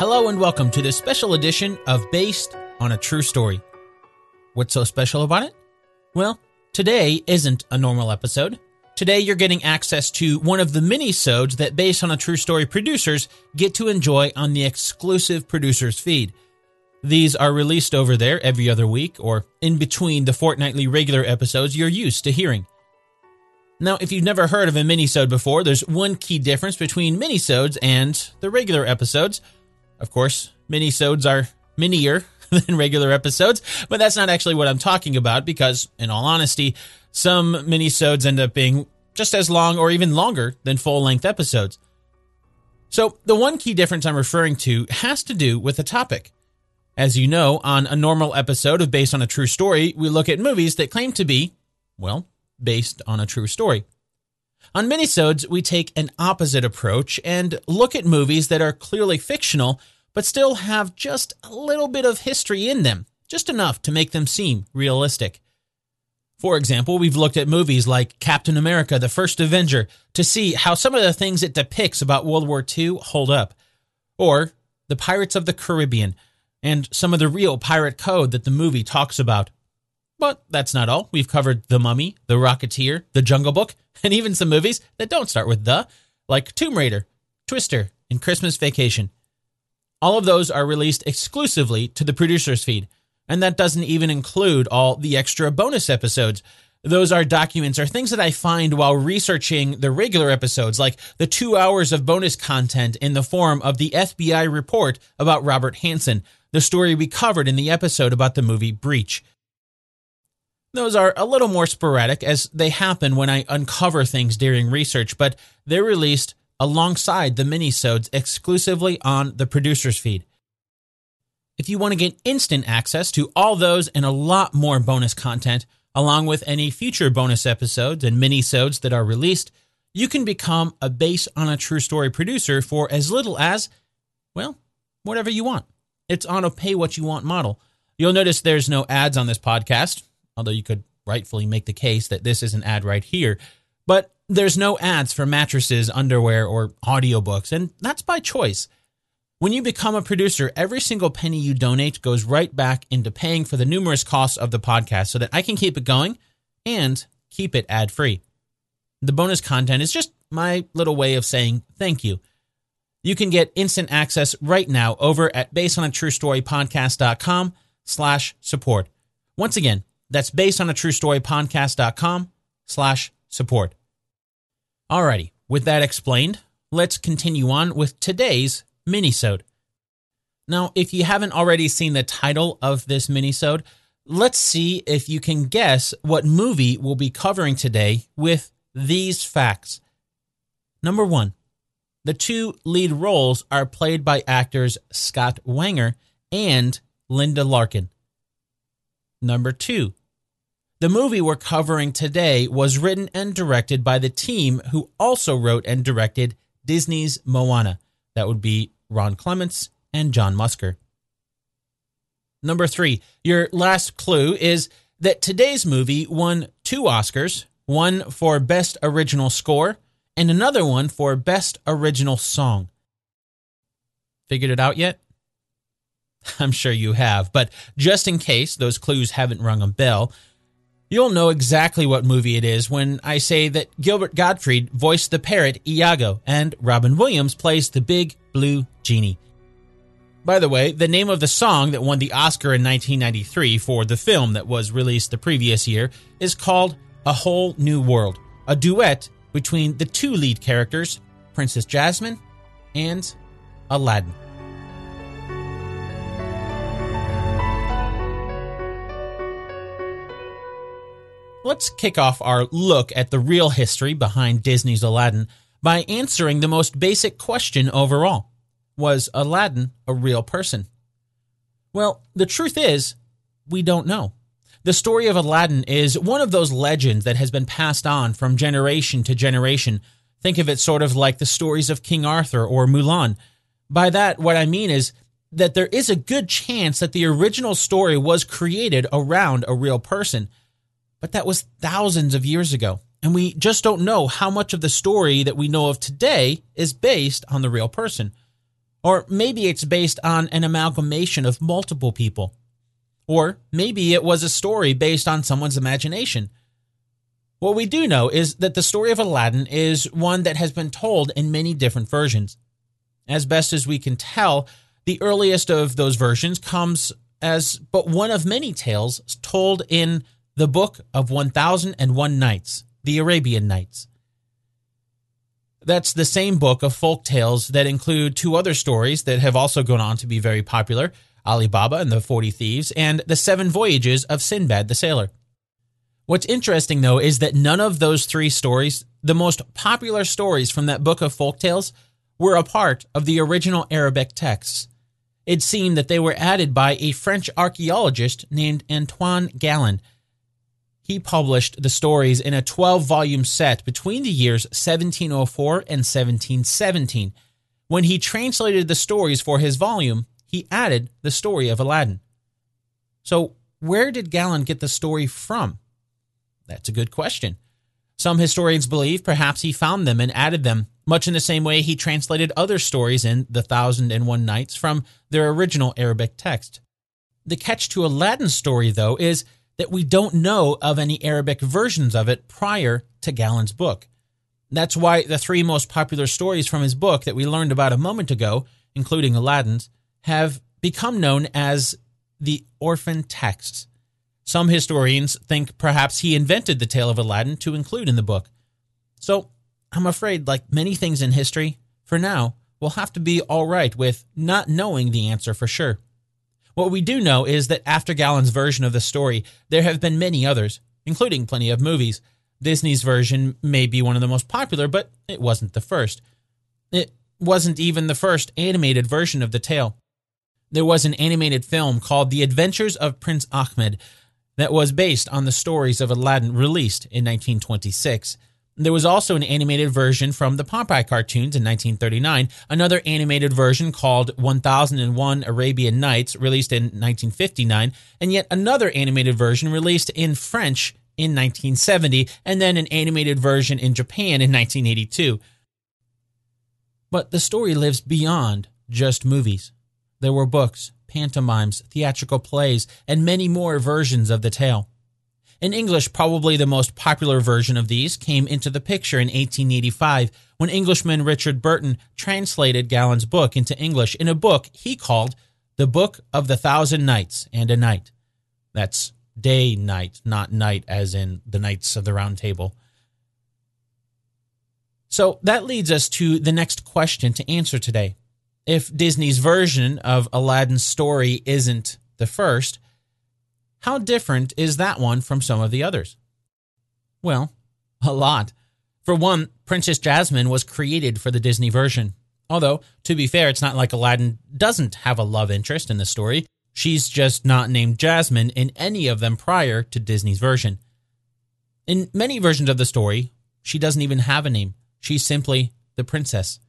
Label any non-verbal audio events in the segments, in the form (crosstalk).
Hello and welcome to this special edition of Based on a True Story. What's so special about it? Well, today isn't a normal episode. Today you're getting access to one of the mini-sodes that Based on a True Story producers get to enjoy on the exclusive producers feed. These are released over there every other week or in between the fortnightly regular episodes you're used to hearing. Now, if you've never heard of a minisode before, there's one key difference between minisodes and the regular episodes. Of course, minisodes are minier (laughs) than regular episodes, but that's not actually what I'm talking about because, in all honesty, some minisodes end up being just as long or even longer than full-length episodes. So, the one key difference I'm referring to has to do with the topic. As you know, on a normal episode of Based on a True Story, we look at movies that claim to be, well, based on a true story. On minisodes, we take an opposite approach and look at movies that are clearly fictional, but still have just a little bit of history in them, just enough to make them seem realistic. For example, we've looked at movies like Captain America, the First Avenger, to see how some of the things it depicts about World War II hold up. Or The Pirates of the Caribbean, and some of the real pirate code that the movie talks about. But that's not all. We've covered The Mummy, The Rocketeer, The Jungle Book, (laughs) and even some movies that don't start with the, like Tomb Raider, Twister, and Christmas Vacation. All of those are released exclusively to the producer's feed, and that doesn't even include all the extra bonus episodes. Those are documents or things that I find while researching the regular episodes, like the two hours of bonus content in the form of the FBI report about Robert Hanssen, the story we covered in the episode about the movie Breach. Those are a little more sporadic as they happen when I uncover things during research, but they're released alongside the minisodes exclusively on the producer's feed. If you want to get instant access to all those and a lot more bonus content, along with any future bonus episodes and minisodes that are released, you can become a base on a true story producer for as little as, well, whatever you want. It's on a pay what you want model. You'll notice there's no ads on this podcast, although you could rightfully make the case that this is an ad right here. But there's no ads for mattresses, underwear, or audiobooks, and that's by choice. When you become a producer, every single penny you donate goes right back into paying for the numerous costs of the podcast so that I can keep it going and keep it ad free. The bonus content is just my little way of saying thank you. You can get instant access right now over at basedonatruestorypodcast.com slash support. Once again, that's based on a true story podcast.com slash support. Alrighty, with that explained, let's continue on with today's minisode. Now, if you haven't already seen the title of this minisode, let's see if you can guess what movie we'll be covering today with these facts. Number one, the two lead roles are played by actors Scott Weinger and Linda Larkin. Number two, the movie we're covering today was written and directed by the team who also wrote and directed Disney's Moana. That would be Ron Clements and John Musker. Number three, your last clue is that today's movie won two Oscars one for Best Original Score and another one for Best Original Song. Figured it out yet? (laughs) I'm sure you have, but just in case those clues haven't rung a bell, You'll know exactly what movie it is when I say that Gilbert Gottfried voiced the parrot Iago and Robin Williams plays the big blue genie. By the way, the name of the song that won the Oscar in 1993 for the film that was released the previous year is called A Whole New World, a duet between the two lead characters, Princess Jasmine and Aladdin. Let's kick off our look at the real history behind Disney's Aladdin by answering the most basic question overall Was Aladdin a real person? Well, the truth is, we don't know. The story of Aladdin is one of those legends that has been passed on from generation to generation. Think of it sort of like the stories of King Arthur or Mulan. By that, what I mean is that there is a good chance that the original story was created around a real person but that was thousands of years ago. And we just don't know how much of the story that we know of today is based on the real person. Or maybe it's based on an amalgamation of multiple people. Or maybe it was a story based on someone's imagination. What we do know is that the story of Aladdin is one that has been told in many different versions. As best as we can tell, the earliest of those versions comes as but one of many tales told in the Book of 1001 Nights, the Arabian Nights. That's the same book of folk tales that include two other stories that have also gone on to be very popular Ali Baba and the Forty Thieves, and The Seven Voyages of Sinbad the Sailor. What's interesting, though, is that none of those three stories, the most popular stories from that book of folk tales, were a part of the original Arabic texts. It seemed that they were added by a French archaeologist named Antoine Galland he published the stories in a 12 volume set between the years 1704 and 1717. When he translated the stories for his volume, he added the story of Aladdin. So, where did Galland get the story from? That's a good question. Some historians believe perhaps he found them and added them, much in the same way he translated other stories in The Thousand and One Nights from their original Arabic text. The catch to Aladdin's story, though, is that we don't know of any Arabic versions of it prior to Galland's book. That's why the three most popular stories from his book that we learned about a moment ago, including Aladdin's, have become known as the orphan texts. Some historians think perhaps he invented the tale of Aladdin to include in the book. So, I'm afraid, like many things in history, for now, we'll have to be all right with not knowing the answer for sure. What we do know is that after Galland's version of the story, there have been many others, including plenty of movies. Disney's version may be one of the most popular, but it wasn't the first. It wasn't even the first animated version of the tale. There was an animated film called The Adventures of Prince Ahmed that was based on the stories of Aladdin released in 1926. There was also an animated version from the Popeye cartoons in 1939, another animated version called 1001 Arabian Nights, released in 1959, and yet another animated version released in French in 1970, and then an animated version in Japan in 1982. But the story lives beyond just movies. There were books, pantomimes, theatrical plays, and many more versions of the tale. In English, probably the most popular version of these came into the picture in 1885 when Englishman Richard Burton translated Galland's book into English in a book he called The Book of the Thousand Nights and a Night. That's day night, not night as in the Knights of the Round Table. So that leads us to the next question to answer today. If Disney's version of Aladdin's story isn't the first, how different is that one from some of the others? Well, a lot. For one, Princess Jasmine was created for the Disney version. Although, to be fair, it's not like Aladdin doesn't have a love interest in the story. She's just not named Jasmine in any of them prior to Disney's version. In many versions of the story, she doesn't even have a name. She's simply the princess.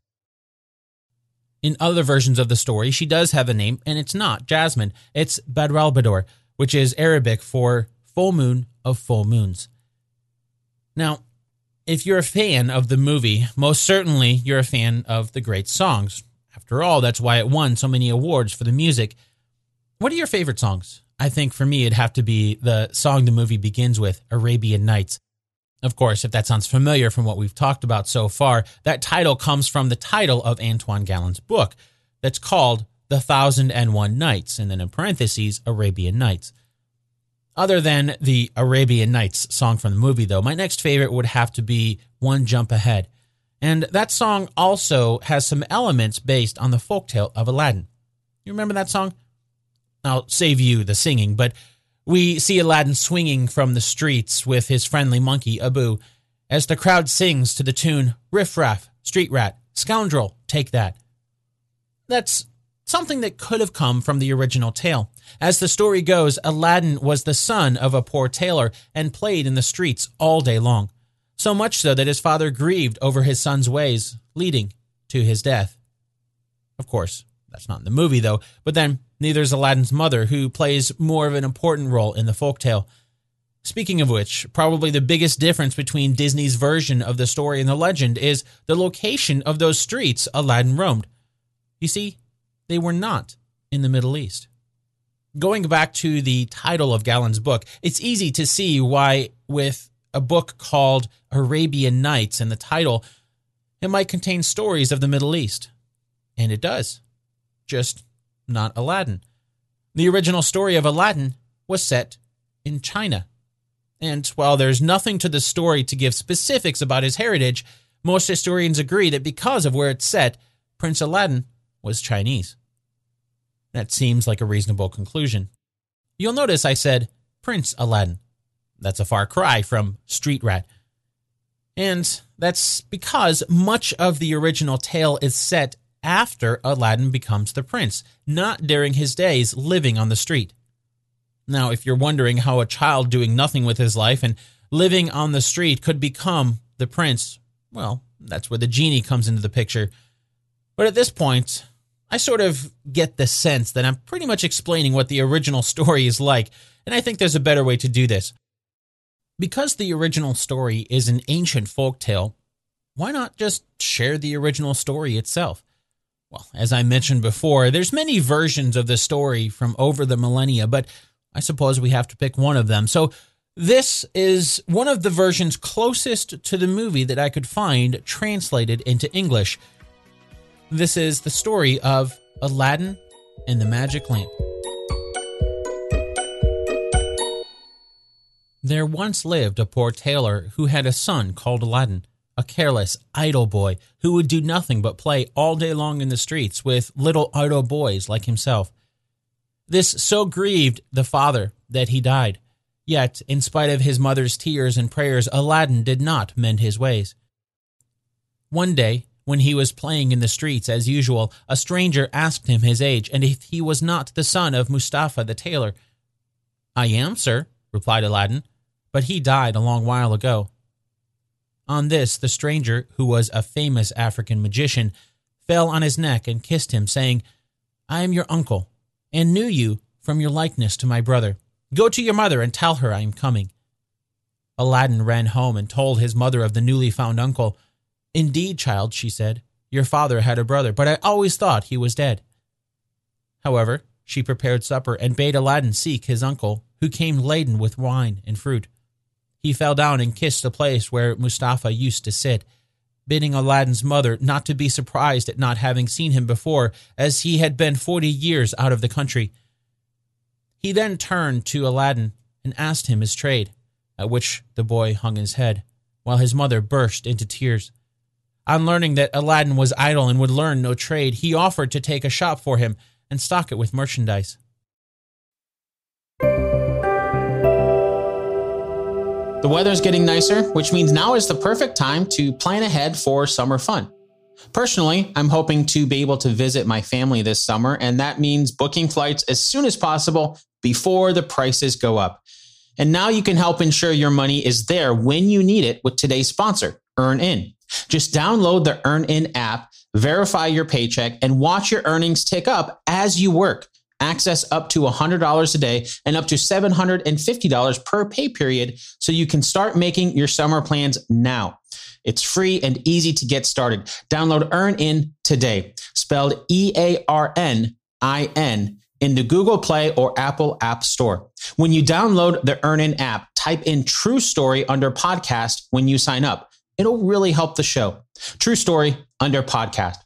In other versions of the story, she does have a name, and it's not Jasmine. It's Badr al Bador, which is Arabic for full moon of full moons. Now, if you're a fan of the movie, most certainly you're a fan of the great songs. After all, that's why it won so many awards for the music. What are your favorite songs? I think for me, it'd have to be the song the movie begins with, Arabian Nights. Of course, if that sounds familiar from what we've talked about so far, that title comes from the title of Antoine Galland's book that's called the Thousand and One Nights, and then in parentheses, Arabian Nights. Other than the Arabian Nights song from the movie, though, my next favorite would have to be One Jump Ahead. And that song also has some elements based on the folktale of Aladdin. You remember that song? I'll save you the singing, but we see Aladdin swinging from the streets with his friendly monkey, Abu, as the crowd sings to the tune Riff Raff, Street Rat, Scoundrel, Take That. That's something that could have come from the original tale. As the story goes, Aladdin was the son of a poor tailor and played in the streets all day long, so much so that his father grieved over his son's ways, leading to his death. Of course, that's not in the movie though, but then neither is Aladdin's mother, who plays more of an important role in the folktale. Speaking of which, probably the biggest difference between Disney's version of the story and the legend is the location of those streets Aladdin roamed. You see, they were not in the Middle East. Going back to the title of Galland's book, it's easy to see why, with a book called Arabian Nights and the title, it might contain stories of the Middle East. And it does. Just not Aladdin. The original story of Aladdin was set in China. And while there's nothing to the story to give specifics about his heritage, most historians agree that because of where it's set, Prince Aladdin was Chinese. That seems like a reasonable conclusion. You'll notice I said Prince Aladdin. That's a far cry from Street Rat. And that's because much of the original tale is set after Aladdin becomes the prince, not during his days living on the street. Now, if you're wondering how a child doing nothing with his life and living on the street could become the prince, well, that's where the genie comes into the picture. But at this point, I sort of get the sense that I'm pretty much explaining what the original story is like, and I think there's a better way to do this. Because the original story is an ancient folk tale, why not just share the original story itself? Well, as I mentioned before, there's many versions of the story from over the millennia, but I suppose we have to pick one of them. So this is one of the versions closest to the movie that I could find translated into English. This is the story of Aladdin and the Magic Lamp. There once lived a poor tailor who had a son called Aladdin, a careless, idle boy who would do nothing but play all day long in the streets with little idle boys like himself. This so grieved the father that he died. Yet, in spite of his mother's tears and prayers, Aladdin did not mend his ways. One day, when he was playing in the streets as usual, a stranger asked him his age and if he was not the son of Mustafa the tailor. I am, sir, replied Aladdin, but he died a long while ago. On this, the stranger, who was a famous African magician, fell on his neck and kissed him, saying, I am your uncle, and knew you from your likeness to my brother. Go to your mother and tell her I am coming. Aladdin ran home and told his mother of the newly found uncle. Indeed, child, she said, your father had a brother, but I always thought he was dead. However, she prepared supper and bade Aladdin seek his uncle, who came laden with wine and fruit. He fell down and kissed the place where Mustafa used to sit, bidding Aladdin's mother not to be surprised at not having seen him before, as he had been forty years out of the country. He then turned to Aladdin and asked him his trade, at which the boy hung his head, while his mother burst into tears. On learning that Aladdin was idle and would learn no trade, he offered to take a shop for him and stock it with merchandise. The weather's getting nicer, which means now is the perfect time to plan ahead for summer fun. Personally, I'm hoping to be able to visit my family this summer, and that means booking flights as soon as possible before the prices go up. And now you can help ensure your money is there when you need it with today's sponsor, EarnIn. Just download the EarnIn app, verify your paycheck, and watch your earnings tick up as you work. Access up to $100 a day and up to $750 per pay period so you can start making your summer plans now. It's free and easy to get started. Download EarnIn today, spelled E A R N I N, in the Google Play or Apple App Store. When you download the EarnIn app, type in True Story under podcast when you sign up. It'll really help the show. True story under podcast.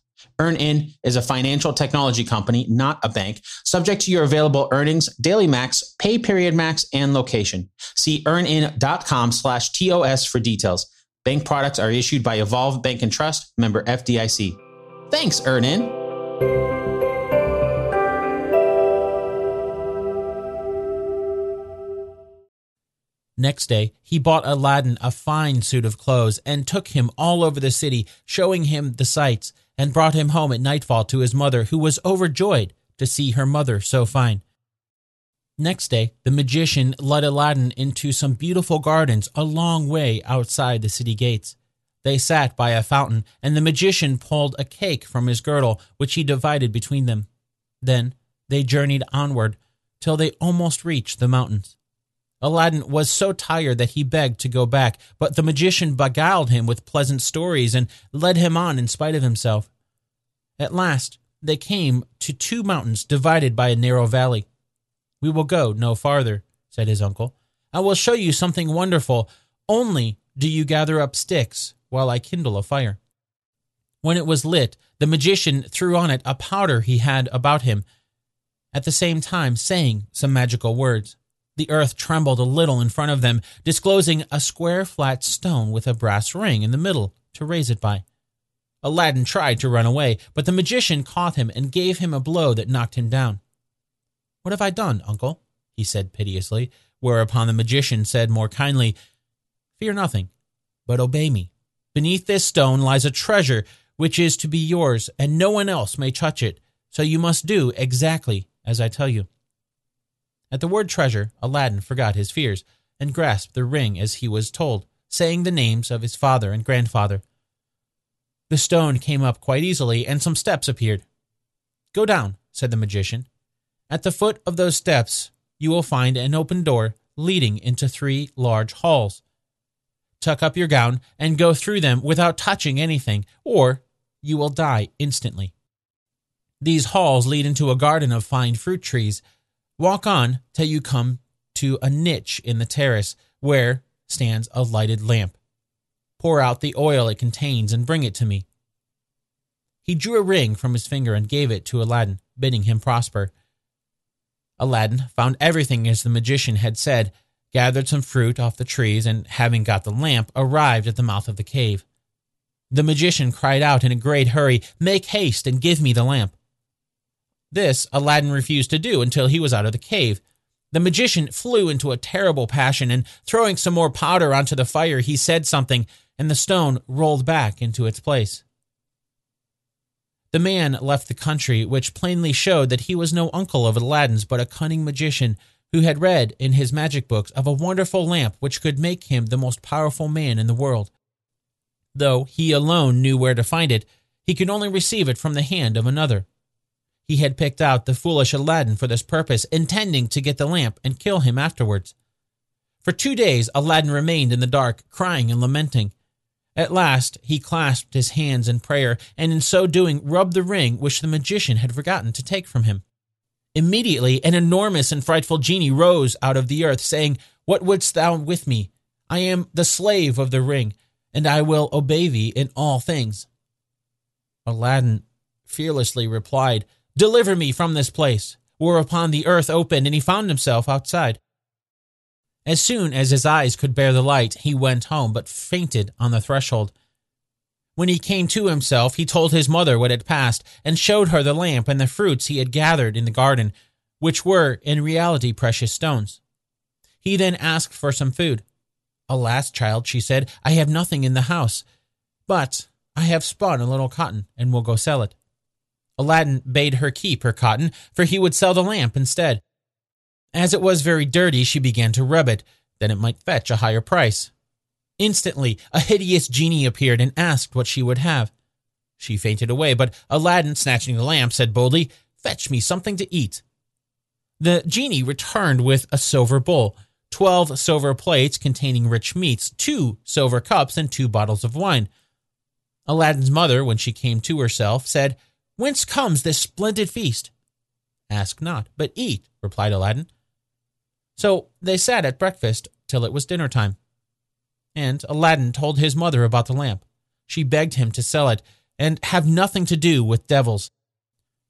EarnIn is a financial technology company, not a bank, subject to your available earnings, daily max, pay period max, and location. See earnin.com slash TOS for details. Bank products are issued by Evolve Bank and Trust, member FDIC. Thanks, EarnIn. Next day, he bought Aladdin a fine suit of clothes and took him all over the city, showing him the sights, and brought him home at nightfall to his mother, who was overjoyed to see her mother so fine. Next day, the magician led Aladdin into some beautiful gardens a long way outside the city gates. They sat by a fountain, and the magician pulled a cake from his girdle, which he divided between them. Then they journeyed onward till they almost reached the mountains. Aladdin was so tired that he begged to go back, but the magician beguiled him with pleasant stories and led him on in spite of himself. At last, they came to two mountains divided by a narrow valley. We will go no farther, said his uncle. I will show you something wonderful. Only do you gather up sticks while I kindle a fire. When it was lit, the magician threw on it a powder he had about him, at the same time saying some magical words. The earth trembled a little in front of them, disclosing a square flat stone with a brass ring in the middle to raise it by. Aladdin tried to run away, but the magician caught him and gave him a blow that knocked him down. What have I done, uncle? he said piteously, whereupon the magician said more kindly, Fear nothing, but obey me. Beneath this stone lies a treasure which is to be yours, and no one else may touch it, so you must do exactly as I tell you. At the word treasure, Aladdin forgot his fears and grasped the ring as he was told, saying the names of his father and grandfather. The stone came up quite easily, and some steps appeared. Go down, said the magician. At the foot of those steps, you will find an open door leading into three large halls. Tuck up your gown and go through them without touching anything, or you will die instantly. These halls lead into a garden of fine fruit trees. Walk on till you come to a niche in the terrace where stands a lighted lamp. Pour out the oil it contains and bring it to me. He drew a ring from his finger and gave it to Aladdin, bidding him prosper. Aladdin found everything as the magician had said, gathered some fruit off the trees, and having got the lamp, arrived at the mouth of the cave. The magician cried out in a great hurry, Make haste and give me the lamp. This Aladdin refused to do until he was out of the cave. The magician flew into a terrible passion, and throwing some more powder onto the fire, he said something, and the stone rolled back into its place. The man left the country, which plainly showed that he was no uncle of Aladdin's, but a cunning magician who had read in his magic books of a wonderful lamp which could make him the most powerful man in the world. Though he alone knew where to find it, he could only receive it from the hand of another. He had picked out the foolish Aladdin for this purpose, intending to get the lamp and kill him afterwards. For two days Aladdin remained in the dark, crying and lamenting. At last he clasped his hands in prayer, and in so doing rubbed the ring which the magician had forgotten to take from him. Immediately an enormous and frightful genie rose out of the earth, saying, What wouldst thou with me? I am the slave of the ring and I will obey thee in all things. Aladdin fearlessly replied, Deliver me from this place. Whereupon the earth opened, and he found himself outside. As soon as his eyes could bear the light, he went home, but fainted on the threshold. When he came to himself, he told his mother what had passed, and showed her the lamp and the fruits he had gathered in the garden, which were in reality precious stones. He then asked for some food. Alas, child, she said, I have nothing in the house, but I have spun a little cotton and will go sell it. Aladdin bade her keep her cotton, for he would sell the lamp instead. As it was very dirty, she began to rub it, that it might fetch a higher price. Instantly, a hideous genie appeared and asked what she would have. She fainted away, but Aladdin, snatching the lamp, said boldly, Fetch me something to eat. The genie returned with a silver bowl, 12 silver plates containing rich meats, two silver cups, and two bottles of wine. Aladdin's mother, when she came to herself, said, Whence comes this splendid feast? Ask not, but eat, replied Aladdin. So they sat at breakfast till it was dinner time. And Aladdin told his mother about the lamp. She begged him to sell it and have nothing to do with devils.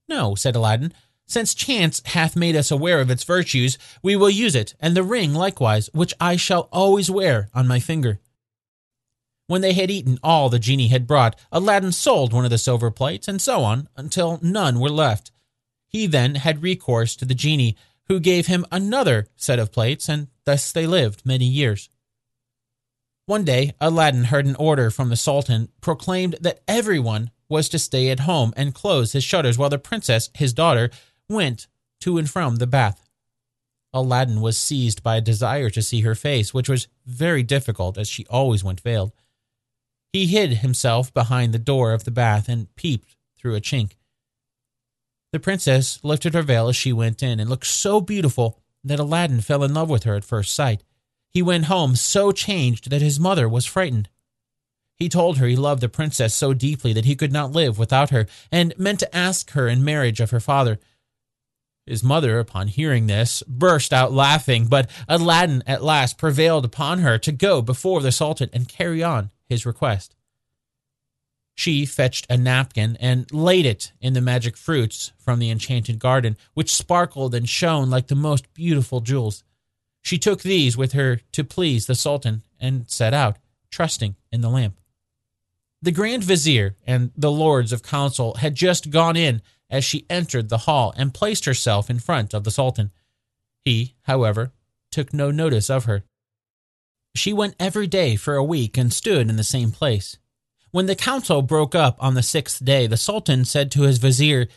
No, said Aladdin, since chance hath made us aware of its virtues, we will use it, and the ring likewise, which I shall always wear on my finger. When they had eaten all the genie had brought, Aladdin sold one of the silver plates, and so on, until none were left. He then had recourse to the genie, who gave him another set of plates, and thus they lived many years. One day, Aladdin heard an order from the Sultan proclaimed that everyone was to stay at home and close his shutters while the princess, his daughter, went to and from the bath. Aladdin was seized by a desire to see her face, which was very difficult as she always went veiled. He hid himself behind the door of the bath and peeped through a chink. The princess lifted her veil as she went in and looked so beautiful that Aladdin fell in love with her at first sight. He went home so changed that his mother was frightened. He told her he loved the princess so deeply that he could not live without her, and meant to ask her in marriage of her father. His mother, upon hearing this, burst out laughing, but Aladdin at last prevailed upon her to go before the Sultan and carry on his request. She fetched a napkin and laid it in the magic fruits from the enchanted garden, which sparkled and shone like the most beautiful jewels. She took these with her to please the Sultan and set out, trusting in the lamp. The Grand Vizier and the Lords of Council had just gone in as she entered the hall and placed herself in front of the Sultan. He, however, took no notice of her. She went every day for a week and stood in the same place. When the council broke up on the sixth day, the Sultan said to his vizier,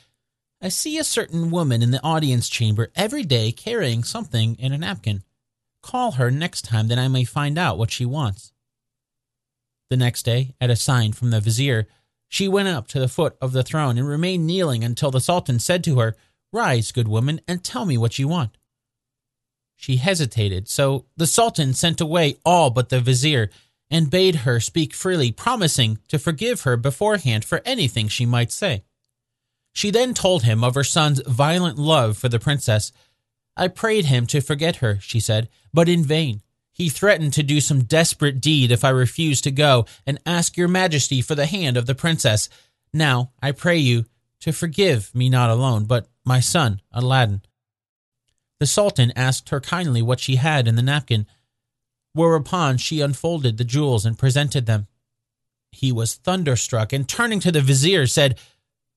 I see a certain woman in the audience chamber every day carrying something in a napkin. Call her next time that I may find out what she wants. The next day, at a sign from the vizier, she went up to the foot of the throne and remained kneeling until the Sultan said to her, Rise, good woman, and tell me what you want. She hesitated, so the Sultan sent away all but the vizier and bade her speak freely, promising to forgive her beforehand for anything she might say. She then told him of her son's violent love for the princess. I prayed him to forget her, she said, but in vain. He threatened to do some desperate deed if I refused to go and ask your majesty for the hand of the princess. Now, I pray you to forgive me not alone, but my son, Aladdin. The Sultan asked her kindly what she had in the napkin, whereupon she unfolded the jewels and presented them. He was thunderstruck, and turning to the vizier, said,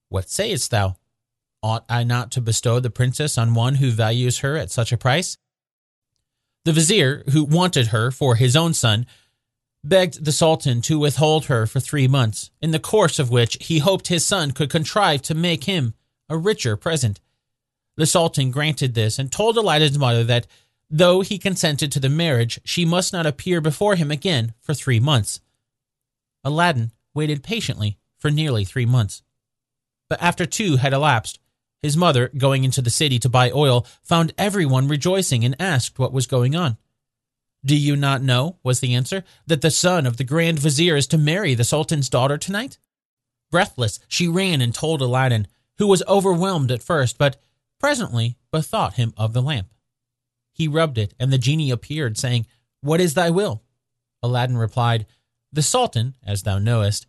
What sayest thou? Ought I not to bestow the princess on one who values her at such a price? The vizier, who wanted her for his own son, begged the Sultan to withhold her for three months, in the course of which he hoped his son could contrive to make him a richer present. The Sultan granted this and told Aladdin's mother that, though he consented to the marriage, she must not appear before him again for three months. Aladdin waited patiently for nearly three months. But after two had elapsed, his mother, going into the city to buy oil, found everyone rejoicing and asked what was going on. Do you not know, was the answer, that the son of the Grand Vizier is to marry the Sultan's daughter tonight? Breathless, she ran and told Aladdin, who was overwhelmed at first, but presently bethought him of the lamp. He rubbed it, and the genie appeared, saying, What is thy will? Aladdin replied, The Sultan, as thou knowest,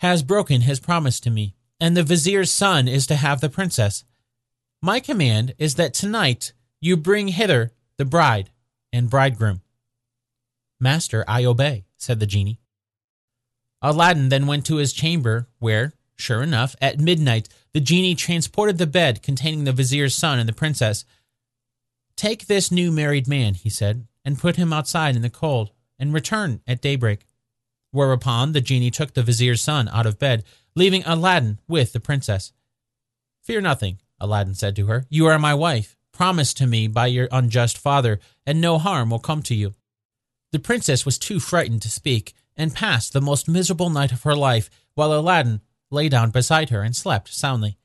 has broken his promise to me and the vizier's son is to have the princess. My command is that tonight you bring hither the bride and bridegroom. Master, I obey, said the genie. Aladdin then went to his chamber, where, sure enough, at midnight the genie transported the bed containing the vizier's son and the princess. Take this new married man, he said, and put him outside in the cold, and return at daybreak. Whereupon the genie took the vizier's son out of bed, leaving Aladdin with the princess. Fear nothing, Aladdin said to her. You are my wife, promised to me by your unjust father, and no harm will come to you. The princess was too frightened to speak, and passed the most miserable night of her life, while Aladdin lay down beside her and slept soundly.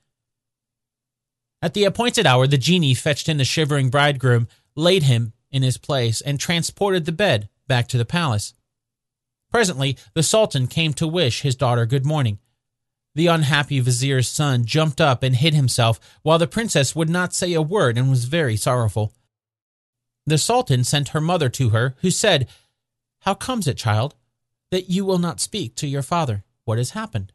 At the appointed hour, the genie fetched in the shivering bridegroom, laid him in his place, and transported the bed back to the palace. Presently, the Sultan came to wish his daughter good morning. The unhappy vizier's son jumped up and hid himself, while the princess would not say a word and was very sorrowful. The sultan sent her mother to her, who said, How comes it, child, that you will not speak to your father? What has happened?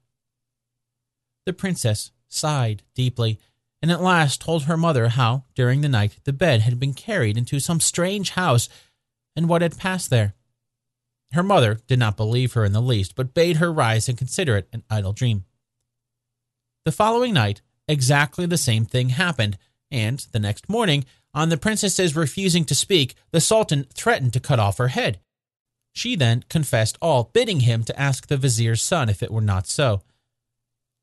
The princess sighed deeply, and at last told her mother how, during the night, the bed had been carried into some strange house and what had passed there. Her mother did not believe her in the least, but bade her rise and consider it an idle dream. The following night, exactly the same thing happened, and the next morning, on the princess's refusing to speak, the sultan threatened to cut off her head. She then confessed all, bidding him to ask the vizier's son if it were not so.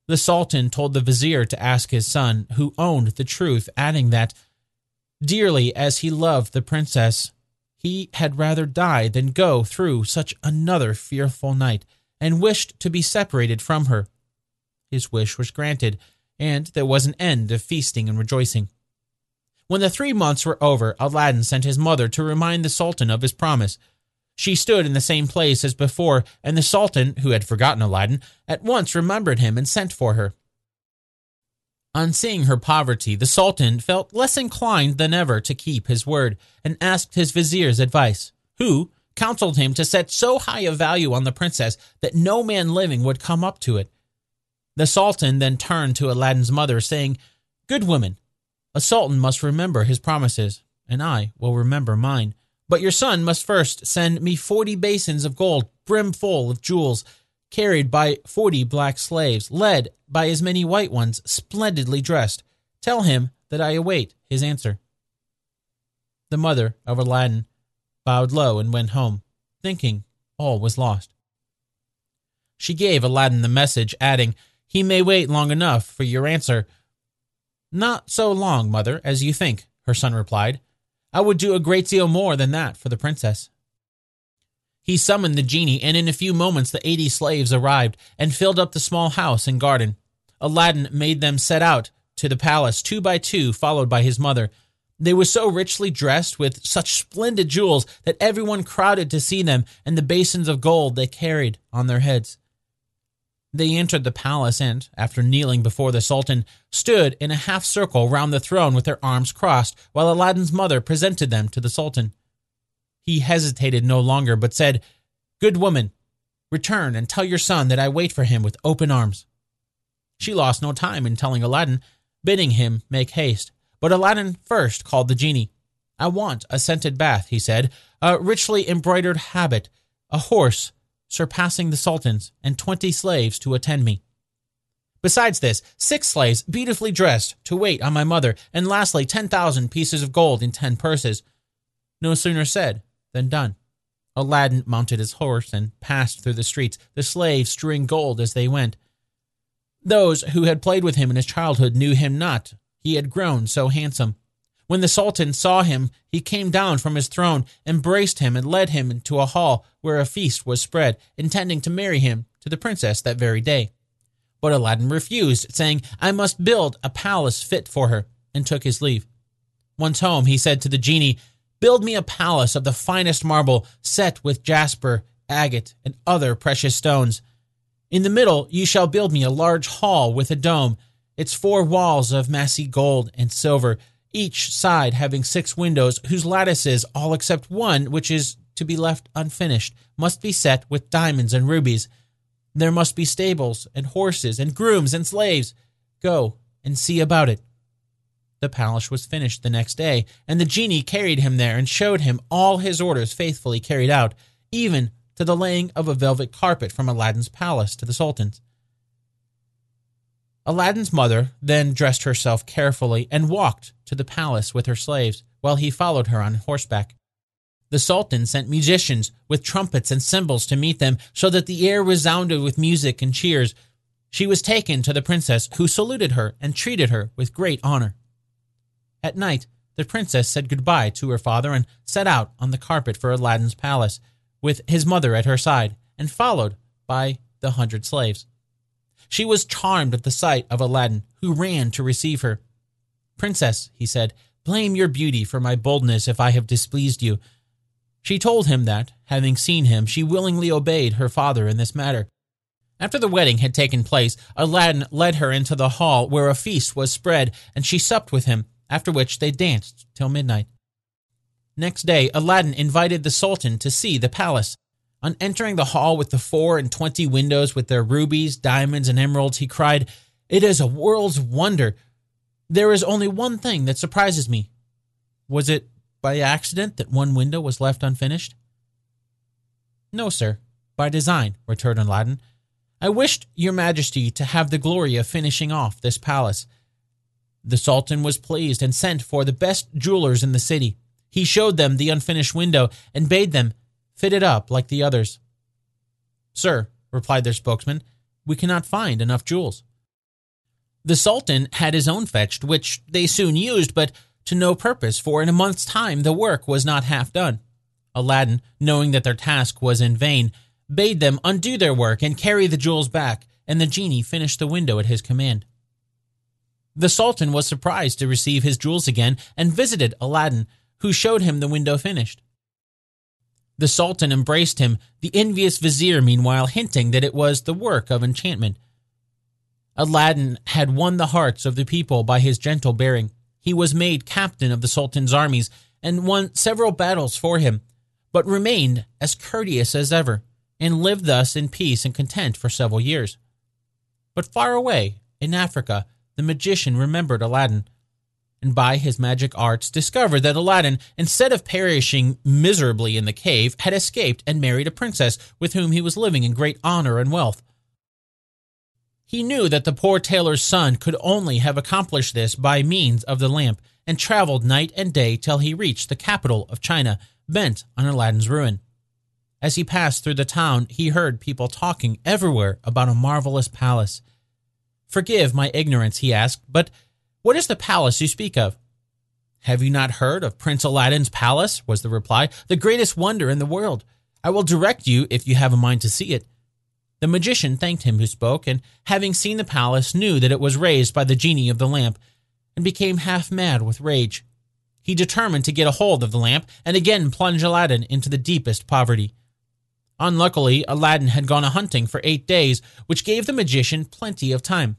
The sultan told the vizier to ask his son, who owned the truth, adding that, dearly as he loved the princess, he had rather die than go through such another fearful night, and wished to be separated from her his wish was granted, and there was an end of feasting and rejoicing. When the three months were over, Aladdin sent his mother to remind the Sultan of his promise. She stood in the same place as before, and the Sultan, who had forgotten Aladdin, at once remembered him and sent for her. On seeing her poverty, the Sultan felt less inclined than ever to keep his word, and asked his vizier's advice, who counseled him to set so high a value on the princess that no man living would come up to it. The Sultan then turned to Aladdin's mother, saying, Good woman, a sultan must remember his promises, and I will remember mine. But your son must first send me forty basins of gold, brimful of jewels, carried by forty black slaves, led by as many white ones, splendidly dressed. Tell him that I await his answer. The mother of Aladdin bowed low and went home, thinking all was lost. She gave Aladdin the message, adding, He may wait long enough for your answer. Not so long, mother, as you think, her son replied. I would do a great deal more than that for the princess. He summoned the genie, and in a few moments the eighty slaves arrived and filled up the small house and garden. Aladdin made them set out to the palace, two by two, followed by his mother. They were so richly dressed with such splendid jewels that everyone crowded to see them and the basins of gold they carried on their heads. They entered the palace and, after kneeling before the Sultan, stood in a half circle round the throne with their arms crossed, while Aladdin's mother presented them to the Sultan. He hesitated no longer, but said, Good woman, return and tell your son that I wait for him with open arms. She lost no time in telling Aladdin, bidding him make haste. But Aladdin first called the genie. I want a scented bath, he said, a richly embroidered habit, a horse surpassing the Sultan's, and twenty slaves to attend me. Besides this, six slaves beautifully dressed to wait on my mother, and lastly, ten thousand pieces of gold in ten purses. No sooner said than done. Aladdin mounted his horse and passed through the streets, the slaves strewing gold as they went. Those who had played with him in his childhood knew him not. He had grown so handsome. When the Sultan saw him, he came down from his throne, embraced him, and led him into a hall where a feast was spread, intending to marry him to the princess that very day. But Aladdin refused, saying, I must build a palace fit for her, and took his leave. Once home, he said to the genie, Build me a palace of the finest marble, set with jasper, agate, and other precious stones. In the middle, you shall build me a large hall with a dome, its four walls of massy gold and silver each side having six windows, whose lattices, all except one, which is to be left unfinished, must be set with diamonds and rubies. There must be stables, and horses, and grooms, and slaves. Go and see about it. The palace was finished the next day, and the genie carried him there and showed him all his orders faithfully carried out, even to the laying of a velvet carpet from Aladdin's palace to the Sultan's. Aladdin's mother then dressed herself carefully and walked to the palace with her slaves, while he followed her on horseback. The Sultan sent musicians with trumpets and cymbals to meet them, so that the air resounded with music and cheers. She was taken to the princess, who saluted her and treated her with great honor. At night, the princess said goodbye to her father and set out on the carpet for Aladdin's palace, with his mother at her side, and followed by the hundred slaves. She was charmed at the sight of Aladdin, who ran to receive her. Princess, he said, blame your beauty for my boldness if I have displeased you. She told him that, having seen him, she willingly obeyed her father in this matter. After the wedding had taken place, Aladdin led her into the hall where a feast was spread, and she supped with him, after which they danced till midnight. Next day, Aladdin invited the Sultan to see the palace. On entering the hall with the four and twenty windows with their rubies, diamonds, and emeralds, he cried, It is a world's wonder. There is only one thing that surprises me. Was it by accident that one window was left unfinished? No, sir, by design, returned Aladdin. I wished your majesty to have the glory of finishing off this palace. The Sultan was pleased and sent for the best jewelers in the city. He showed them the unfinished window and bade them fitted up like the others. Sir, replied their spokesman, we cannot find enough jewels. The Sultan had his own fetched, which they soon used, but to no purpose, for in a month's time the work was not half done. Aladdin, knowing that their task was in vain, bade them undo their work and carry the jewels back, and the genie finished the window at his command. The Sultan was surprised to receive his jewels again and visited Aladdin, who showed him the window finished. The Sultan embraced him, the envious vizier meanwhile hinting that it was the work of enchantment. Aladdin had won the hearts of the people by his gentle bearing. He was made captain of the Sultan's armies and won several battles for him, but remained as courteous as ever, and lived thus in peace and content for several years. But far away, in Africa, the magician remembered Aladdin, and by his magic arts discovered that Aladdin, instead of perishing miserably in the cave, had escaped and married a princess with whom he was living in great honor and wealth. He knew that the poor tailor's son could only have accomplished this by means of the lamp, and traveled night and day till he reached the capital of China, bent on Aladdin's ruin. As he passed through the town, he heard people talking everywhere about a marvelous palace. Forgive my ignorance, he asked, but what is the palace you speak of? Have you not heard of Prince Aladdin's palace? was the reply. The greatest wonder in the world. I will direct you if you have a mind to see it. The magician thanked him who spoke, and having seen the palace, knew that it was raised by the genie of the lamp, and became half mad with rage. He determined to get a hold of the lamp and again plunge Aladdin into the deepest poverty. Unluckily, Aladdin had gone a hunting for eight days, which gave the magician plenty of time.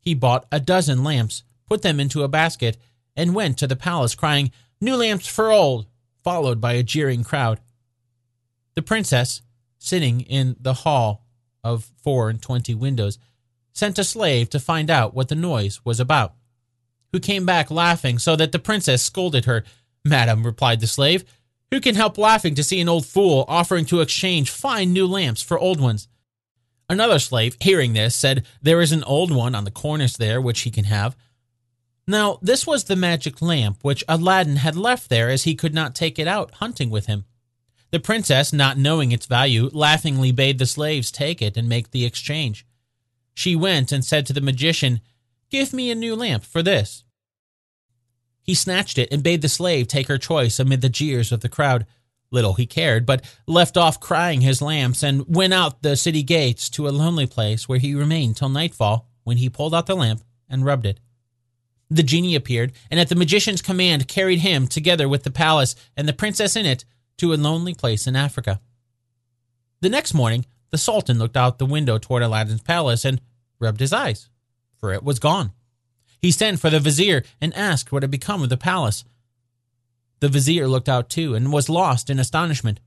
He bought a dozen lamps, put them into a basket, and went to the palace crying, New lamps for old, followed by a jeering crowd. The princess, sitting in the hall of four and twenty windows, sent a slave to find out what the noise was about, who came back laughing so that the princess scolded her. Madam, replied the slave, who can help laughing to see an old fool offering to exchange fine new lamps for old ones? Another slave, hearing this, said, There is an old one on the cornice there which he can have. Now, this was the magic lamp which Aladdin had left there as he could not take it out hunting with him. The princess, not knowing its value, laughingly bade the slaves take it and make the exchange. She went and said to the magician, Give me a new lamp for this. He snatched it and bade the slave take her choice amid the jeers of the crowd. Little he cared, but left off crying his lamps and went out the city gates to a lonely place where he remained till nightfall, when he pulled out the lamp and rubbed it. The genie appeared, and at the magician's command carried him, together with the palace and the princess in it, to a lonely place in Africa. The next morning, the Sultan looked out the window toward Aladdin's palace and rubbed his eyes, for it was gone. He sent for the vizier and asked what had become of the palace. The vizier looked out too and was lost in astonishment.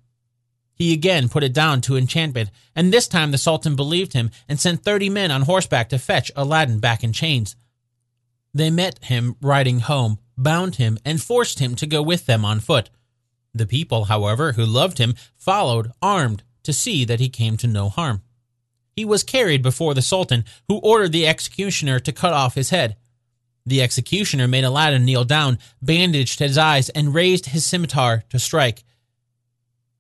He again put it down to enchantment, and this time the Sultan believed him and sent thirty men on horseback to fetch Aladdin back in chains. They met him riding home, bound him, and forced him to go with them on foot. The people, however, who loved him, followed, armed, to see that he came to no harm. He was carried before the Sultan, who ordered the executioner to cut off his head. The executioner made Aladdin kneel down, bandaged his eyes, and raised his scimitar to strike.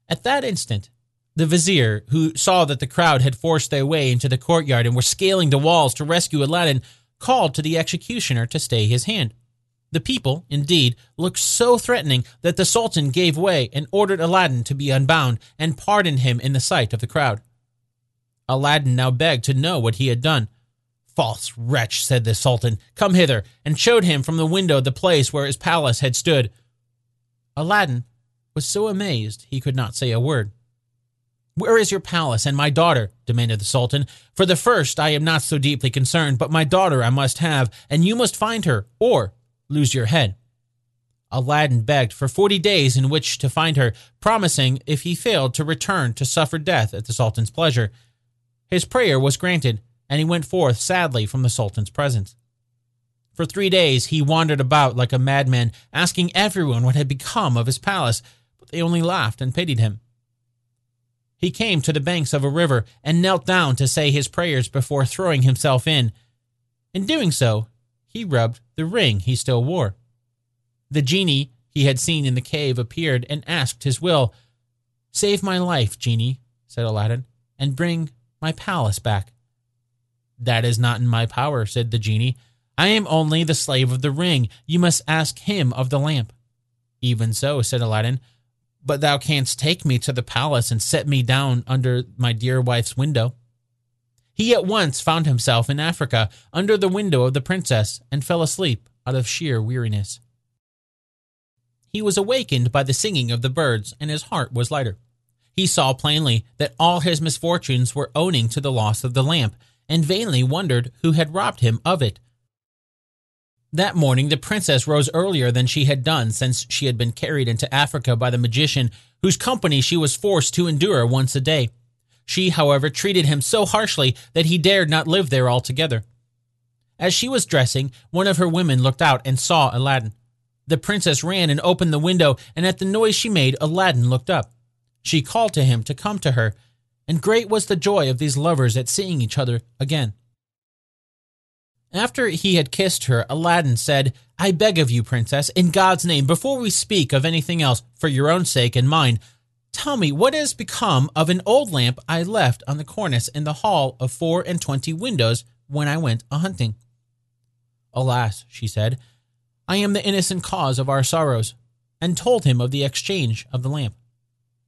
At that instant, the vizier, who saw that the crowd had forced their way into the courtyard and were scaling the walls to rescue Aladdin, called to the executioner to stay his hand. The people, indeed, looked so threatening that the Sultan gave way and ordered Aladdin to be unbound and pardoned him in the sight of the crowd. Aladdin now begged to know what he had done. False wretch, said the Sultan, come hither, and showed him from the window the place where his palace had stood. Aladdin was so amazed he could not say a word. Where is your palace and my daughter? demanded the Sultan. For the first I am not so deeply concerned, but my daughter I must have, and you must find her, or lose your head. Aladdin begged for forty days in which to find her, promising, if he failed, to return to suffer death at the Sultan's pleasure. His prayer was granted, and he went forth sadly from the Sultan's presence. For three days he wandered about like a madman, asking everyone what had become of his palace, but they only laughed and pitied him. He came to the banks of a river and knelt down to say his prayers before throwing himself in. In doing so, he rubbed the ring he still wore. The genie he had seen in the cave appeared and asked his will. Save my life, genie, said Aladdin, and bring my palace back. That is not in my power, said the genie. I am only the slave of the ring. You must ask him of the lamp. Even so, said Aladdin, but thou canst take me to the palace and set me down under my dear wife's window. He at once found himself in Africa under the window of the princess and fell asleep out of sheer weariness. He was awakened by the singing of the birds, and his heart was lighter. he saw plainly that all his misfortunes were owing to the loss of the lamp, and vainly wondered who had robbed him of it. That morning, the princess rose earlier than she had done since she had been carried into Africa by the magician, whose company she was forced to endure once a day. She, however, treated him so harshly that he dared not live there altogether. As she was dressing, one of her women looked out and saw Aladdin. The princess ran and opened the window, and at the noise she made, Aladdin looked up. She called to him to come to her, and great was the joy of these lovers at seeing each other again. After he had kissed her, Aladdin said, I beg of you, princess, in God's name, before we speak of anything else, for your own sake and mine, tell me what has become of an old lamp I left on the cornice in the hall of four and twenty windows when I went a hunting. Alas, she said, I am the innocent cause of our sorrows, and told him of the exchange of the lamp.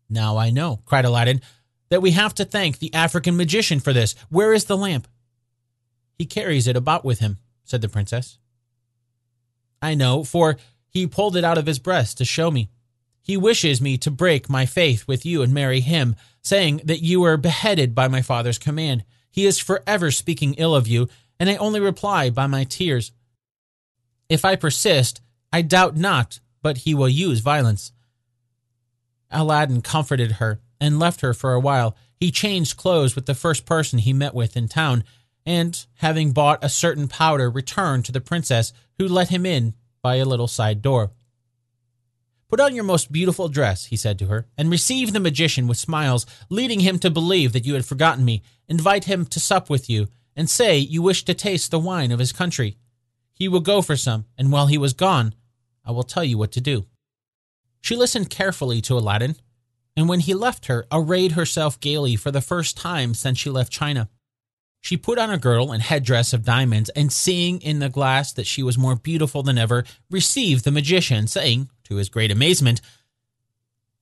Now I know, cried Aladdin, that we have to thank the African magician for this. Where is the lamp? He carries it about with him, said the princess. I know, for he pulled it out of his breast to show me. He wishes me to break my faith with you and marry him, saying that you were beheaded by my father's command. He is forever speaking ill of you, and I only reply by my tears. If I persist, I doubt not but he will use violence. Aladdin comforted her and left her for a while. He changed clothes with the first person he met with in town, and, having bought a certain powder, returned to the princess, who let him in by a little side door. Put on your most beautiful dress, he said to her, and receive the magician with smiles, leading him to believe that you had forgotten me. Invite him to sup with you, and say you wish to taste the wine of his country. He will go for some, and while he was gone, I will tell you what to do. She listened carefully to Aladdin, and when he left her, arrayed herself gaily for the first time since she left China. She put on a girdle and headdress of diamonds, and seeing in the glass that she was more beautiful than ever, received the magician, saying, to his great amazement,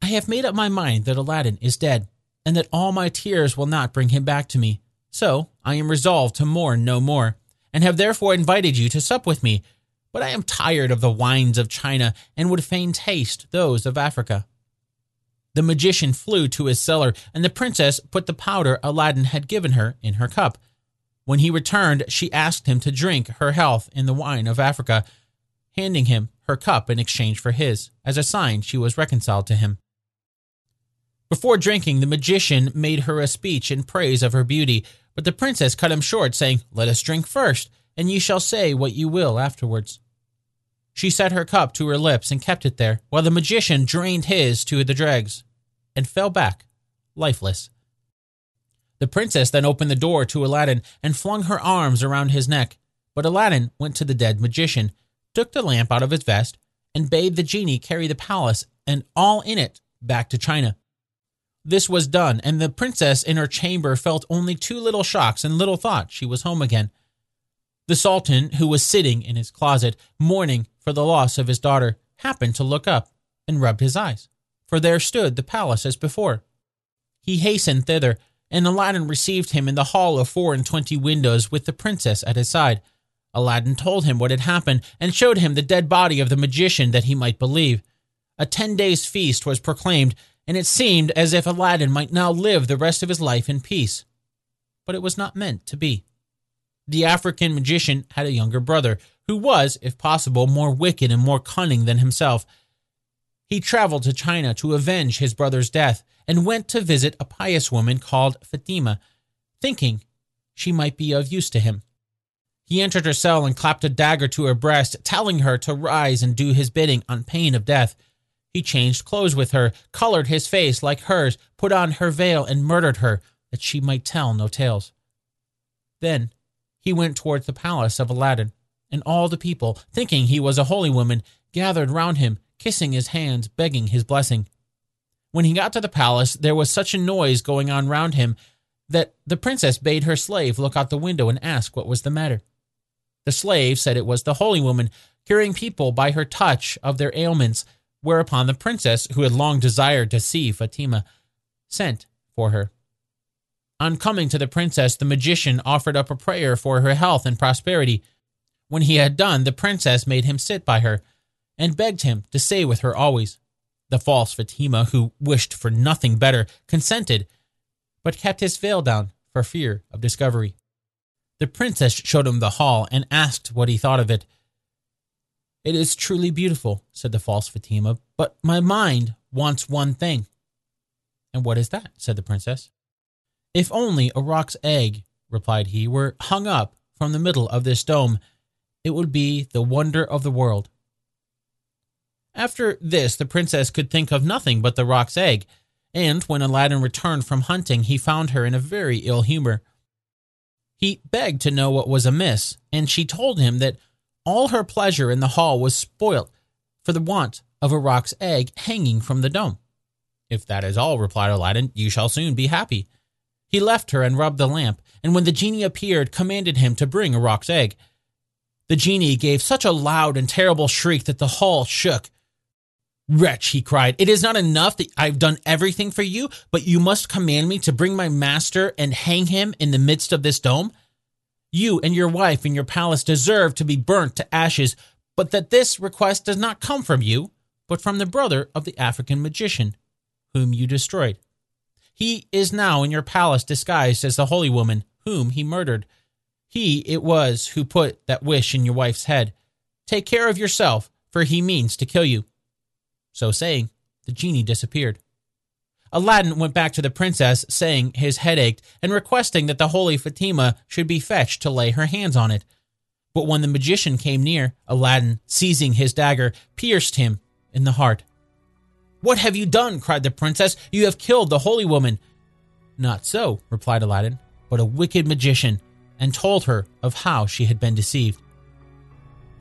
I have made up my mind that Aladdin is dead, and that all my tears will not bring him back to me. So I am resolved to mourn no more, and have therefore invited you to sup with me. But I am tired of the wines of China, and would fain taste those of Africa. The magician flew to his cellar, and the princess put the powder Aladdin had given her in her cup. When he returned, she asked him to drink her health in the wine of Africa, handing him her cup in exchange for his, as a sign she was reconciled to him. Before drinking, the magician made her a speech in praise of her beauty, but the princess cut him short, saying, Let us drink first, and ye shall say what you will afterwards. She set her cup to her lips and kept it there, while the magician drained his to the dregs, and fell back, lifeless. The princess then opened the door to Aladdin and flung her arms around his neck. But Aladdin went to the dead magician, took the lamp out of his vest, and bade the genie carry the palace and all in it back to China. This was done, and the princess in her chamber felt only two little shocks and little thought she was home again. The sultan, who was sitting in his closet, mourning for the loss of his daughter, happened to look up and rubbed his eyes, for there stood the palace as before. He hastened thither and Aladdin received him in the hall of four and twenty windows with the princess at his side. Aladdin told him what had happened and showed him the dead body of the magician that he might believe. A ten days' feast was proclaimed, and it seemed as if Aladdin might now live the rest of his life in peace. But it was not meant to be. The African magician had a younger brother, who was, if possible, more wicked and more cunning than himself. He traveled to China to avenge his brother's death and went to visit a pious woman called Fatima, thinking she might be of use to him. He entered her cell and clapped a dagger to her breast, telling her to rise and do his bidding on pain of death. He changed clothes with her, colored his face like hers, put on her veil, and murdered her, that she might tell no tales. Then he went towards the palace of Aladdin, and all the people, thinking he was a holy woman, gathered round him kissing his hands, begging his blessing. When he got to the palace, there was such a noise going on round him that the princess bade her slave look out the window and ask what was the matter. The slave said it was the holy woman curing people by her touch of their ailments, whereupon the princess, who had long desired to see Fatima, sent for her. On coming to the princess, the magician offered up a prayer for her health and prosperity. When he had done, the princess made him sit by her and begged him to stay with her always. The false Fatima, who wished for nothing better, consented, but kept his veil down for fear of discovery. The princess showed him the hall and asked what he thought of it. It is truly beautiful, said the false Fatima, but my mind wants one thing. And what is that? said the princess. If only a roc's egg, replied he, were hung up from the middle of this dome, it would be the wonder of the world. After this, the princess could think of nothing but the roc's egg, and when Aladdin returned from hunting, he found her in a very ill humor. He begged to know what was amiss, and she told him that all her pleasure in the hall was spoilt for the want of a roc's egg hanging from the dome. If that is all, replied Aladdin, you shall soon be happy. He left her and rubbed the lamp, and when the genie appeared, commanded him to bring a roc's egg. The genie gave such a loud and terrible shriek that the hall shook. Wretch, he cried, it is not enough that I've done everything for you, but you must command me to bring my master and hang him in the midst of this dome? You and your wife and your palace deserve to be burnt to ashes, but that this request does not come from you, but from the brother of the African magician, whom you destroyed. He is now in your palace disguised as the holy woman whom he murdered. He it was who put that wish in your wife's head. Take care of yourself, for he means to kill you. So saying, the genie disappeared. Aladdin went back to the princess, saying his head ached and requesting that the holy Fatima should be fetched to lay her hands on it. But when the magician came near, Aladdin, seizing his dagger, pierced him in the heart. What have you done? cried the princess. You have killed the holy woman. Not so, replied Aladdin, but a wicked magician, and told her of how she had been deceived.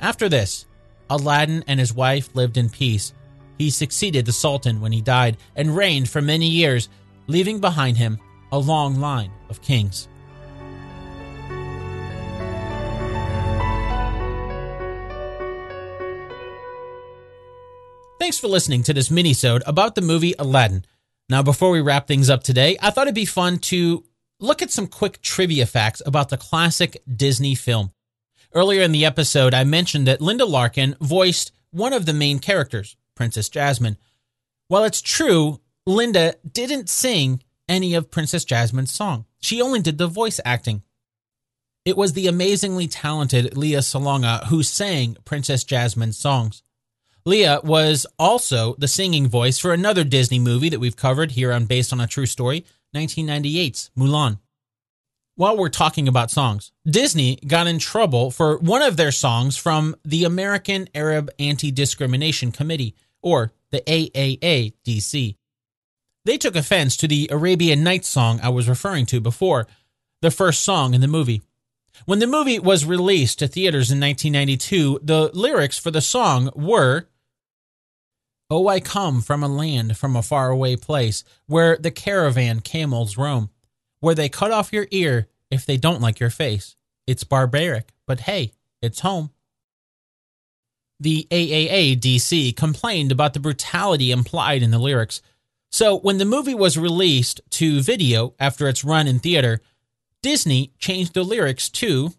After this, Aladdin and his wife lived in peace he succeeded the Sultan when he died and reigned for many years, leaving behind him a long line of kings. Thanks for listening to this mini-sode about the movie Aladdin. Now, before we wrap things up today, I thought it'd be fun to look at some quick trivia facts about the classic Disney film. Earlier in the episode, I mentioned that Linda Larkin voiced one of the main characters, Princess Jasmine. While it's true, Linda didn't sing any of Princess Jasmine's song. She only did the voice acting. It was the amazingly talented Lea Salonga who sang Princess Jasmine's songs. Lea was also the singing voice for another Disney movie that we've covered here on Based on a True Story, 1998's Mulan. While we're talking about songs, Disney got in trouble for one of their songs from the American Arab Anti Discrimination Committee or the AAADC. They took offense to the Arabian Nights song I was referring to before, the first song in the movie. When the movie was released to theaters in 1992, the lyrics for the song were Oh, I come from a land from a faraway place where the caravan camels roam, where they cut off your ear if they don't like your face. It's barbaric, but hey, it's home. The AAADC complained about the brutality implied in the lyrics. So, when the movie was released to video after its run in theater, Disney changed the lyrics to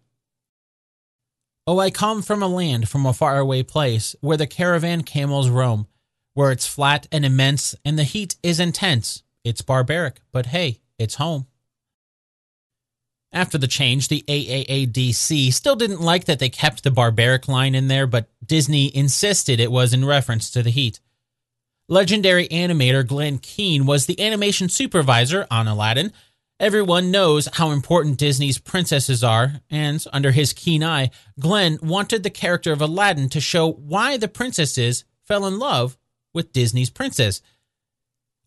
Oh, I come from a land from a faraway place where the caravan camels roam, where it's flat and immense and the heat is intense. It's barbaric, but hey, it's home. After the change, the AAADC still didn't like that they kept the barbaric line in there, but Disney insisted it was in reference to the heat. Legendary animator Glen Keane was the animation supervisor on Aladdin. Everyone knows how important Disney's princesses are, and under his keen eye, Glen wanted the character of Aladdin to show why the princesses fell in love with Disney's princess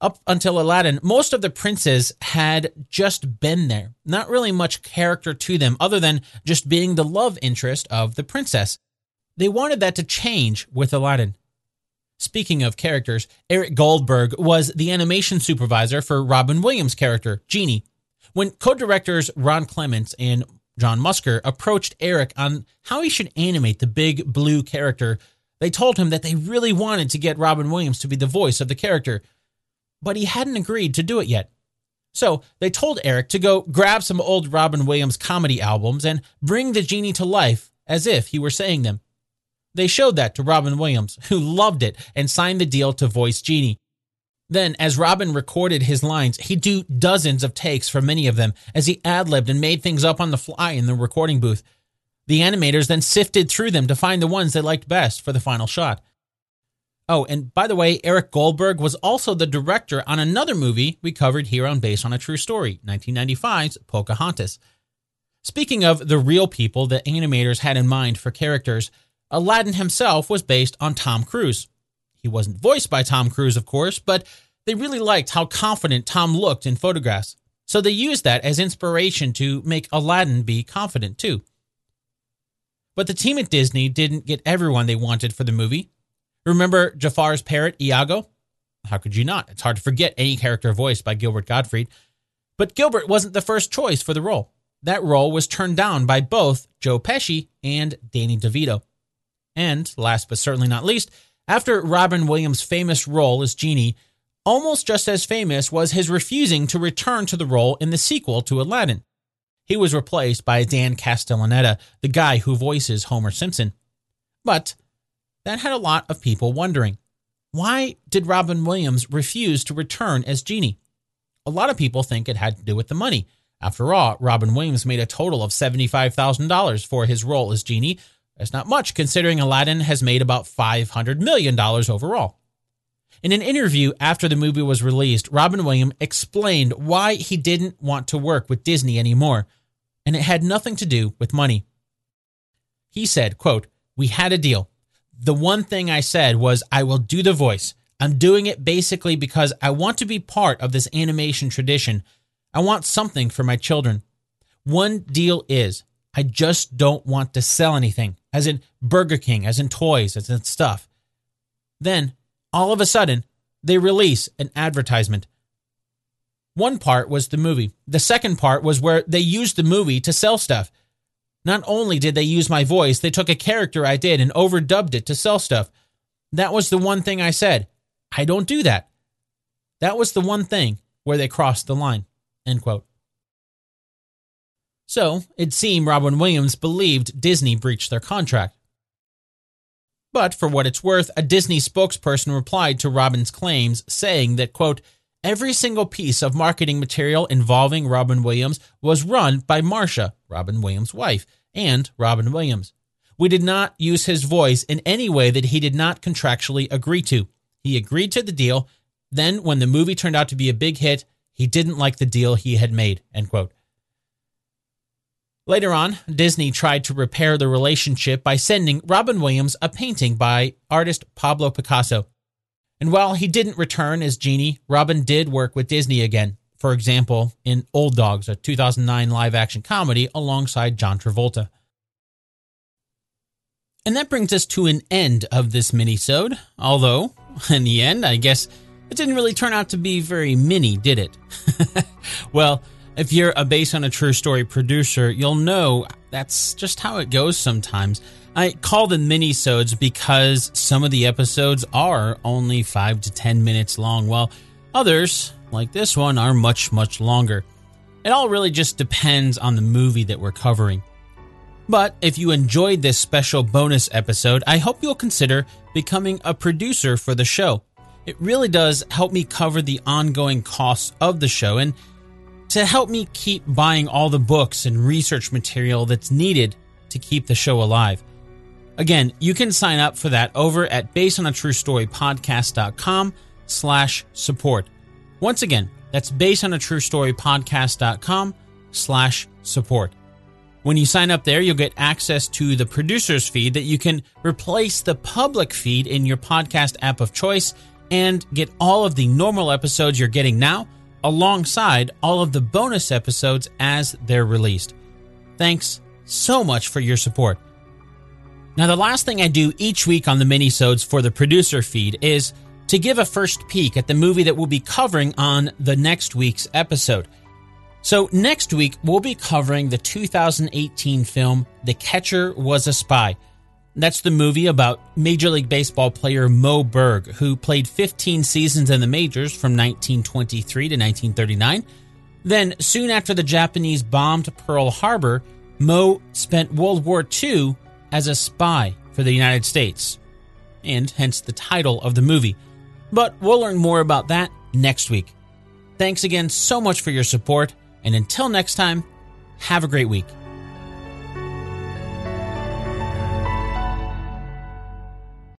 up until Aladdin, most of the princes had just been there. Not really much character to them other than just being the love interest of the princess. They wanted that to change with Aladdin. Speaking of characters, Eric Goldberg was the animation supervisor for Robin Williams' character, Genie. When co directors Ron Clements and John Musker approached Eric on how he should animate the big blue character, they told him that they really wanted to get Robin Williams to be the voice of the character, but he hadn't agreed to do it yet. So they told Eric to go grab some old Robin Williams comedy albums and bring the genie to life as if he were saying them. They showed that to Robin Williams, who loved it and signed the deal to voice Genie. Then, as Robin recorded his lines, he'd do dozens of takes for many of them as he ad libbed and made things up on the fly in the recording booth. The animators then sifted through them to find the ones they liked best for the final shot. Oh, and by the way, Eric Goldberg was also the director on another movie we covered here on Based on a True Story, 1995's Pocahontas. Speaking of the real people the animators had in mind for characters, Aladdin himself was based on Tom Cruise. He wasn't voiced by Tom Cruise, of course, but they really liked how confident Tom looked in photographs. So they used that as inspiration to make Aladdin be confident too. But the team at Disney didn't get everyone they wanted for the movie. Remember Jafar's parrot, Iago? How could you not? It's hard to forget any character voiced by Gilbert Gottfried. But Gilbert wasn't the first choice for the role. That role was turned down by both Joe Pesci and Danny DeVito. And last but certainly not least, after Robin Williams' famous role as Genie, almost just as famous was his refusing to return to the role in the sequel to Aladdin. He was replaced by Dan Castellaneta, the guy who voices Homer Simpson. But that had a lot of people wondering why did Robin Williams refuse to return as Genie? A lot of people think it had to do with the money. After all, Robin Williams made a total of $75,000 for his role as Genie. That's not much considering Aladdin has made about $500 million overall. In an interview after the movie was released, Robin Williams explained why he didn't want to work with Disney anymore, and it had nothing to do with money. He said, quote, "We had a deal. The one thing I said was I will do the voice. I'm doing it basically because I want to be part of this animation tradition. I want something for my children. One deal is I just don't want to sell anything, as in Burger King, as in toys, as in stuff. Then, all of a sudden, they release an advertisement. One part was the movie. The second part was where they used the movie to sell stuff. Not only did they use my voice, they took a character I did and overdubbed it to sell stuff. That was the one thing I said. I don't do that. That was the one thing where they crossed the line. End quote. So, it seemed Robin Williams believed Disney breached their contract. But for what it's worth, a Disney spokesperson replied to Robin's claims, saying that, quote, every single piece of marketing material involving Robin Williams was run by Marsha, Robin Williams' wife, and Robin Williams. We did not use his voice in any way that he did not contractually agree to. He agreed to the deal. Then, when the movie turned out to be a big hit, he didn't like the deal he had made. End quote. Later on, Disney tried to repair the relationship by sending Robin Williams a painting by artist Pablo Picasso. And while he didn't return as Genie, Robin did work with Disney again, for example, in Old Dogs, a 2009 live action comedy alongside John Travolta. And that brings us to an end of this minisode, although, in the end, I guess it didn't really turn out to be very mini, did it? (laughs) well, if you're a based on a true story producer, you'll know that's just how it goes sometimes. I call them mini-sodes because some of the episodes are only 5 to 10 minutes long, while others, like this one, are much, much longer. It all really just depends on the movie that we're covering. But if you enjoyed this special bonus episode, I hope you'll consider becoming a producer for the show. It really does help me cover the ongoing costs of the show and to help me keep buying all the books and research material that's needed to keep the show alive. Again, you can sign up for that over at basedonatruestorypodcast.com slash support. Once again, that's basedonatruestorypodcast.com slash support. When you sign up there, you'll get access to the producer's feed that you can replace the public feed in your podcast app of choice and get all of the normal episodes you're getting now alongside all of the bonus episodes as they're released. Thanks so much for your support. Now, the last thing I do each week on the minisodes for the producer feed is to give a first peek at the movie that we'll be covering on the next week's episode. So, next week, we'll be covering the 2018 film The Catcher Was a Spy. That's the movie about Major League Baseball player Moe Berg, who played 15 seasons in the majors from 1923 to 1939. Then, soon after the Japanese bombed Pearl Harbor, Moe spent World War II as a spy for the United States, and hence the title of the movie. But we'll learn more about that next week. Thanks again so much for your support, and until next time, have a great week.